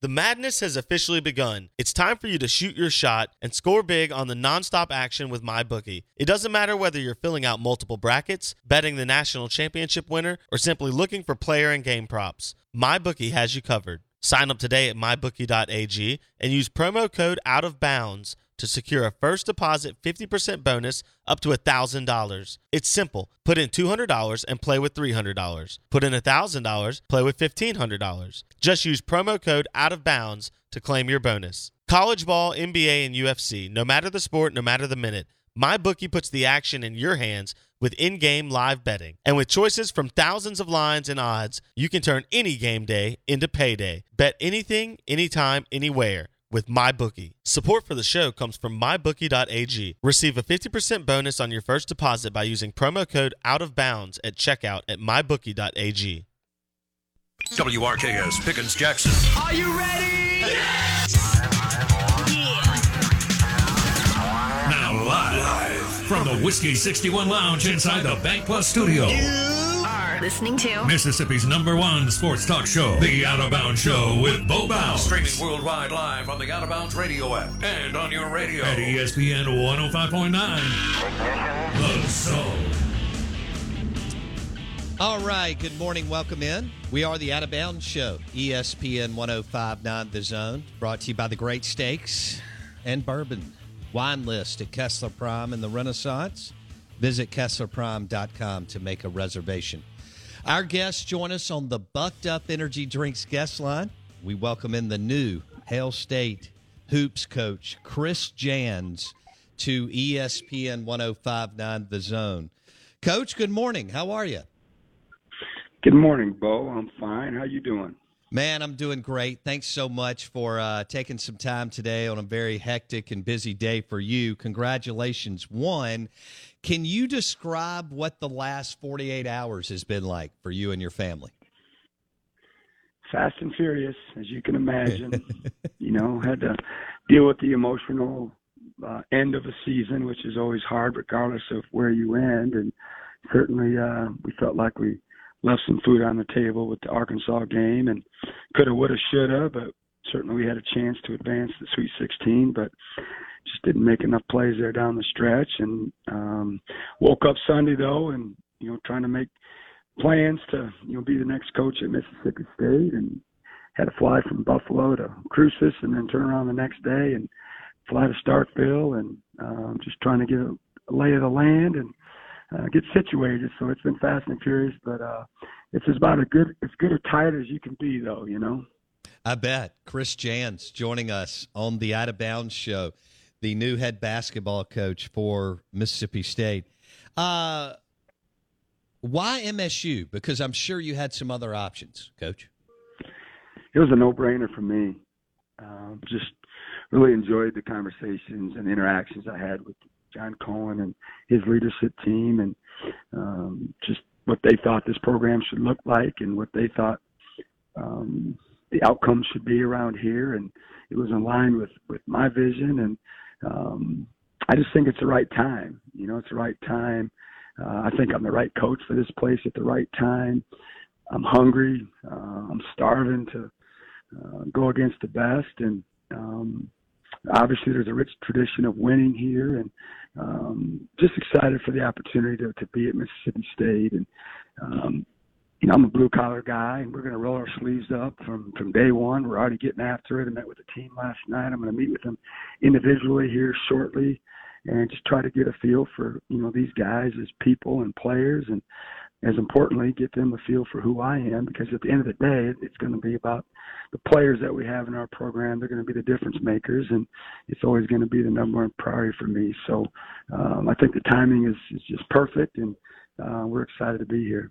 The madness has officially begun. It's time for you to shoot your shot and score big on the nonstop action with MyBookie. It doesn't matter whether you're filling out multiple brackets, betting the national championship winner, or simply looking for player and game props. MyBookie has you covered. Sign up today at mybookie.ag and use promo code out of bounds to secure a first deposit 50% bonus up to $1,000. It's simple. Put in $200 and play with $300. Put in $1,000, play with $1,500. Just use promo code out of bounds to claim your bonus. College ball, NBA, and UFC, no matter the sport, no matter the minute, my bookie puts the action in your hands with in-game live betting. And with choices from thousands of lines and odds, you can turn any game day into payday. Bet anything, anytime, anywhere with MyBookie. Support for the show comes from MyBookie.ag. Receive a 50% bonus on your first deposit by using promo code Out of Bounds at checkout at MyBookie.ag. WRKS Pickens Jackson. Are you ready? Now live, from the Whiskey 61 Lounge inside the Bank Plus studio. Are listening to Mississippi's number one sports talk show, The Out of Bounds Show with Bo Bounds. Streaming worldwide live on the Out of Bounds radio app and on your radio. At ESPN 105.9. The Zone. All right. Good morning. Welcome in. We are the Out of Bounds Show, ESPN 1059 The Zone, brought to you by the Great Steaks and Bourbon Wine List at Kessler Prime and the Renaissance. Visit KesslerPrime.com to make a reservation. Our guests join us on the Bucked Up Energy Drinks guest line. We welcome in the new Hail State hoops coach, Chris Jans, to ESPN 1059 The Zone. Coach, good morning. How are you? Good morning, Bo. I'm fine. How you doing? Man, I'm doing great. Thanks so much for uh, taking some time today on a very hectic and busy day for you. Congratulations. One, can you describe what the last 48 hours has been like for you and your family? Fast and furious, as you can imagine. you know, had to deal with the emotional uh, end of a season, which is always hard, regardless of where you end. And certainly, uh, we felt like we left some food on the table with the Arkansas game, and coulda, woulda, shoulda, but certainly we had a chance to advance the Sweet 16, but just didn't make enough plays there down the stretch. And um, woke up Sunday though, and you know, trying to make plans to you know be the next coach at Mississippi State, and had to fly from Buffalo to Cruces, and then turn around the next day and fly to Starkville, and um, just trying to get a lay of the land and uh, get situated. So it's been fast and furious, but uh, it's about as good as good or tight as you can be, though. You know. I bet. Chris Jans joining us on the Out of Bounds show, the new head basketball coach for Mississippi State. Uh, why MSU? Because I'm sure you had some other options, Coach. It was a no-brainer for me. Um, just really enjoyed the conversations and interactions I had with John Cohen and his leadership team, and um, just what they thought this program should look like, and what they thought um, the outcome should be around here, and it was in line with with my vision, and um, I just think it's the right time. You know, it's the right time. Uh, I think I'm the right coach for this place at the right time. I'm hungry. Uh, I'm starving to uh, go against the best, and um, obviously there's a rich tradition of winning here, and um, just excited for the opportunity to, to be at Mississippi State. And um, you know, I'm a blue collar guy, and we're going to roll our sleeves up from from day one. We're already getting after it. I met with the team last night. I'm going to meet with them individually here shortly, and just try to get a feel for you know these guys as people and players, and as importantly, get them a feel for who I am. Because at the end of the day, it's going to be about the players that we have in our program. They're going to be the difference makers, and it's always going to be the number one priority for me. So um, I think the timing is is just perfect, and uh, we're excited to be here.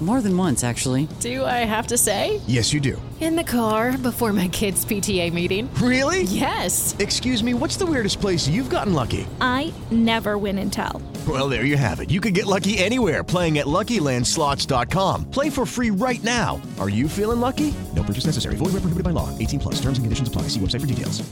More than once, actually. Do I have to say? Yes, you do. In the car before my kids' PTA meeting. Really? Yes. Excuse me, what's the weirdest place you've gotten lucky? I never win and tell. Well, there you have it. You can get lucky anywhere playing at LuckyLandSlots.com. Play for free right now. Are you feeling lucky? No purchase necessary. Void where prohibited by law. 18 plus. Terms and conditions apply. See website for details.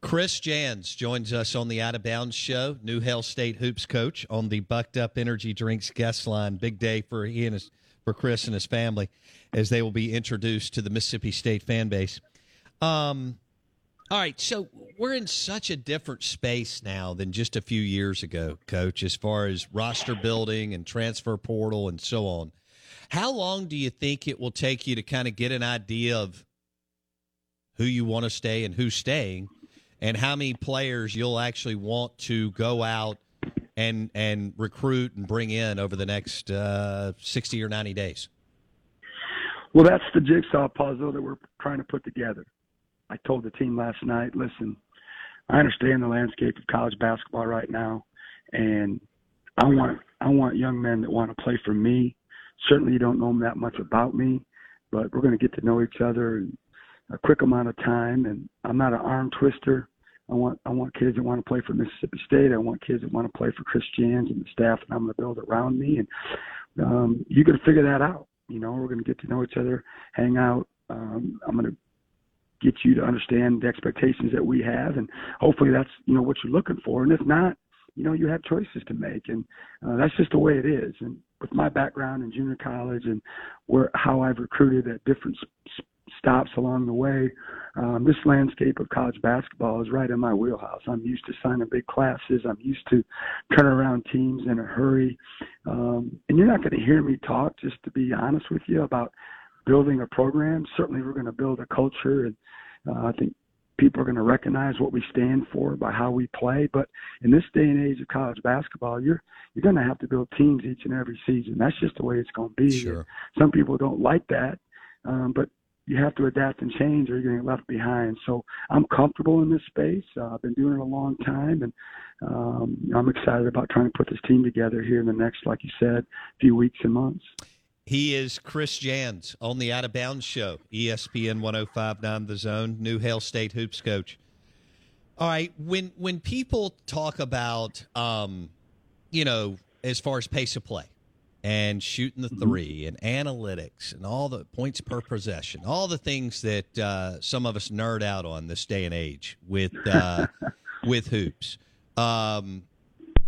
Chris Jans joins us on the Out of Bounds show. New Hail State hoops coach on the Bucked Up Energy Drinks guest line. Big day for he and his for Chris and his family as they will be introduced to the Mississippi State fan base. Um, all right, so we're in such a different space now than just a few years ago, Coach, as far as roster building and transfer portal and so on. How long do you think it will take you to kind of get an idea of who you want to stay and who's staying, and how many players you'll actually want to go out and and recruit and bring in over the next uh, sixty or ninety days? Well, that's the jigsaw puzzle that we're trying to put together. I told the team last night, listen, I understand the landscape of college basketball right now, and I want I want young men that want to play for me. Certainly, you don't know that much about me, but we're going to get to know each other in a quick amount of time. And I'm not an arm twister. I want I want kids that want to play for Mississippi State. I want kids that want to play for Chris Jans and the staff that I'm going to build around me. And um, you got to figure that out. You know, we're going to get to know each other, hang out. Um, I'm going to get you to understand the expectations that we have, and hopefully that's you know what you're looking for. And if not, you know you have choices to make, and uh, that's just the way it is. And with my background in junior college and where how I've recruited at different stops along the way, um, this landscape of college basketball is right in my wheelhouse. I'm used to signing big classes. I'm used to turning around teams in a hurry. Um, and you're not going to hear me talk, just to be honest with you, about building a program. Certainly, we're going to build a culture, and uh, I think people are going to recognize what we stand for by how we play. But in this day and age of college basketball, you're you're going to have to build teams each and every season. That's just the way it's going to be. Sure. Some people don't like that, um, but you have to adapt and change, or you're going to get left behind. So I'm comfortable in this space. Uh, I've been doing it a long time, and um, I'm excited about trying to put this team together here in the next, like you said, few weeks and months. He is Chris Jans on the Out of Bounds Show, ESPN 1059 The Zone, New Hail State Hoops coach. All right, when when people talk about, um, you know, as far as pace of play and shooting the 3 and analytics and all the points per possession, all the things that uh, some of us nerd out on this day and age with uh, with hoops. Um,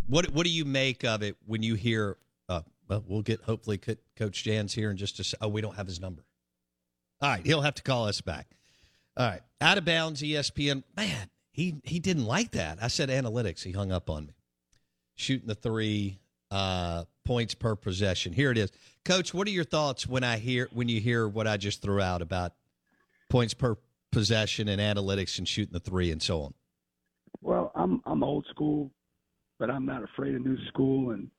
what what do you make of it when you hear? Uh, well, we'll get hopefully Coach Jans here in just a. Oh, we don't have his number. All right, he'll have to call us back. All right, out of bounds, ESPN. Man, he he didn't like that. I said analytics. He hung up on me. Shooting the three, uh, points per possession. Here it is, Coach. What are your thoughts when I hear when you hear what I just threw out about points per possession and analytics and shooting the three and so on? Well, I'm I'm old school but I'm not afraid of new school. And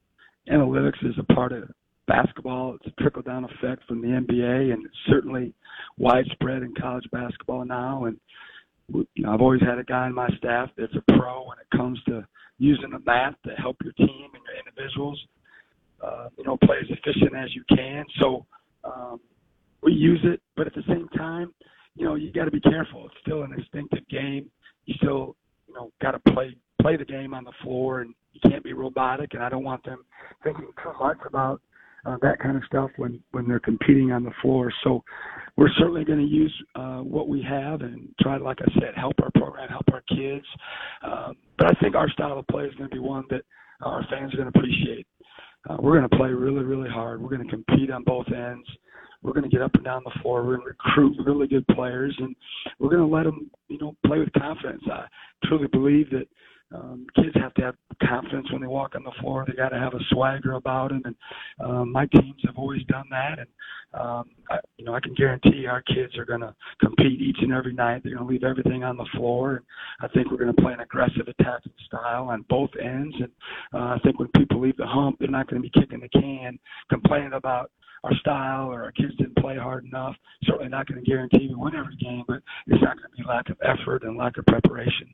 analytics is a part of basketball. It's a trickle down effect from the NBA, and it's certainly widespread in college basketball now. And you know, I've always had a guy on my staff that's a pro when it comes to using the math to help your team and your individuals, uh, you know, play as efficient as you can. So um, we use it, but at the same time, you know, you got to be careful. It's still an instinctive game. You still, you know, got to play play the game on the floor, and you can't be robotic. And I don't want them thinking too much about uh, that kind of stuff when when they're competing on the floor. So we're certainly going to use uh, what we have and try to, like I said, help our program, help our kids. Um, but I think our style of play is going to be one that our fans are going to appreciate. Uh, we're going to play really, really hard. We're going to compete on both ends. We're going to get up and down the floor. We're going to recruit really good players, and we're going to let them, you know, play with confidence. I truly believe that um, kids have to have confidence when they walk on the floor. They got to have a swagger about them, and um, my teams have always done that. And um, I, you know, I can guarantee our kids are going to compete each and every night. They're going to leave everything on the floor, and I think we're going to play an aggressive attacking style on both ends. And uh, I think when people leave the hump, they're not going to be kicking the can, complaining about our style or our kids didn't play hard enough. Certainly not going to guarantee we win every game, but it's not going to be lack of effort and lack of preparation.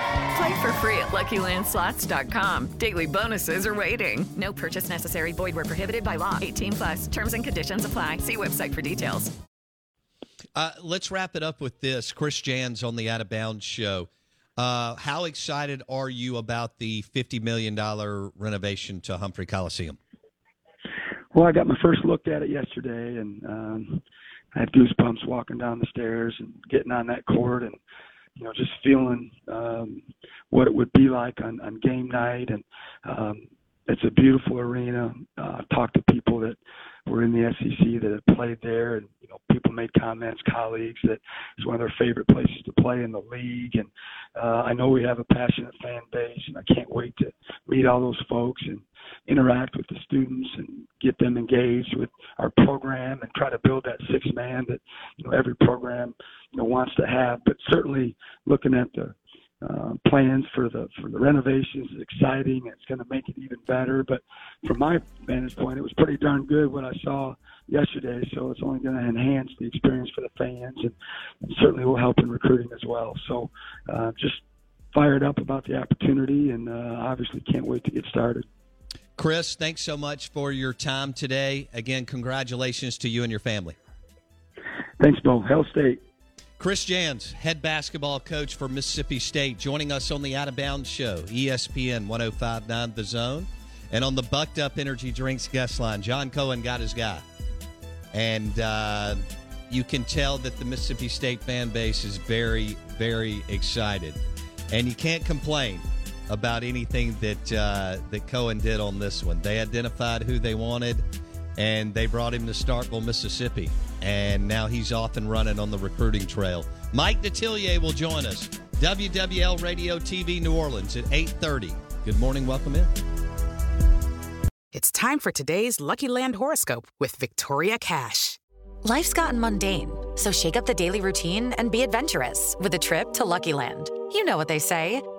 Play for free at LuckyLandSlots.com. Daily bonuses are waiting. No purchase necessary. Void were prohibited by law. 18 plus. Terms and conditions apply. See website for details. Uh, let's wrap it up with this. Chris Jans on the Out of Bounds show. Uh, how excited are you about the $50 million renovation to Humphrey Coliseum? Well, I got my first look at it yesterday, and um, I had goosebumps walking down the stairs and getting on that court and you know, just feeling um, what it would be like on, on game night. And um, it's a beautiful arena. Uh, I've talked to people that were in the SEC that have played there, and you know, people made comments, colleagues, that it's one of their favorite places to play in the league. And uh, I know we have a passionate fan base, and I can't wait to meet all those folks and interact with the students and get them engaged with our program and try to build that six man that you know every program you know wants to have. But certainly looking at the uh, plans for the for the renovations is exciting. It's going to make it even better. But from my vantage point, it was pretty darn good what I saw yesterday. So it's only going to enhance the experience for the fans, and, and certainly will help in recruiting as well. So uh, just fired up about the opportunity, and uh, obviously can't wait to get started. Chris, thanks so much for your time today. Again, congratulations to you and your family. Thanks, Bo. Hail State. Chris Jans, head basketball coach for Mississippi State, joining us on the Out of Bounds Show, ESPN 1059 The Zone, and on the Bucked Up Energy Drinks guest line. John Cohen got his guy. And uh, you can tell that the Mississippi State fan base is very, very excited. And you can't complain about anything that uh, that Cohen did on this one. They identified who they wanted, and they brought him to Starkville, Mississippi, and now he's off and running on the recruiting trail. Mike Detillier will join us. WWL Radio TV New Orleans at 8:30. Good morning, welcome in. It's time for today's Lucky Land horoscope with Victoria Cash. Life's gotten mundane, so shake up the daily routine and be adventurous with a trip to Lucky Land. You know what they say.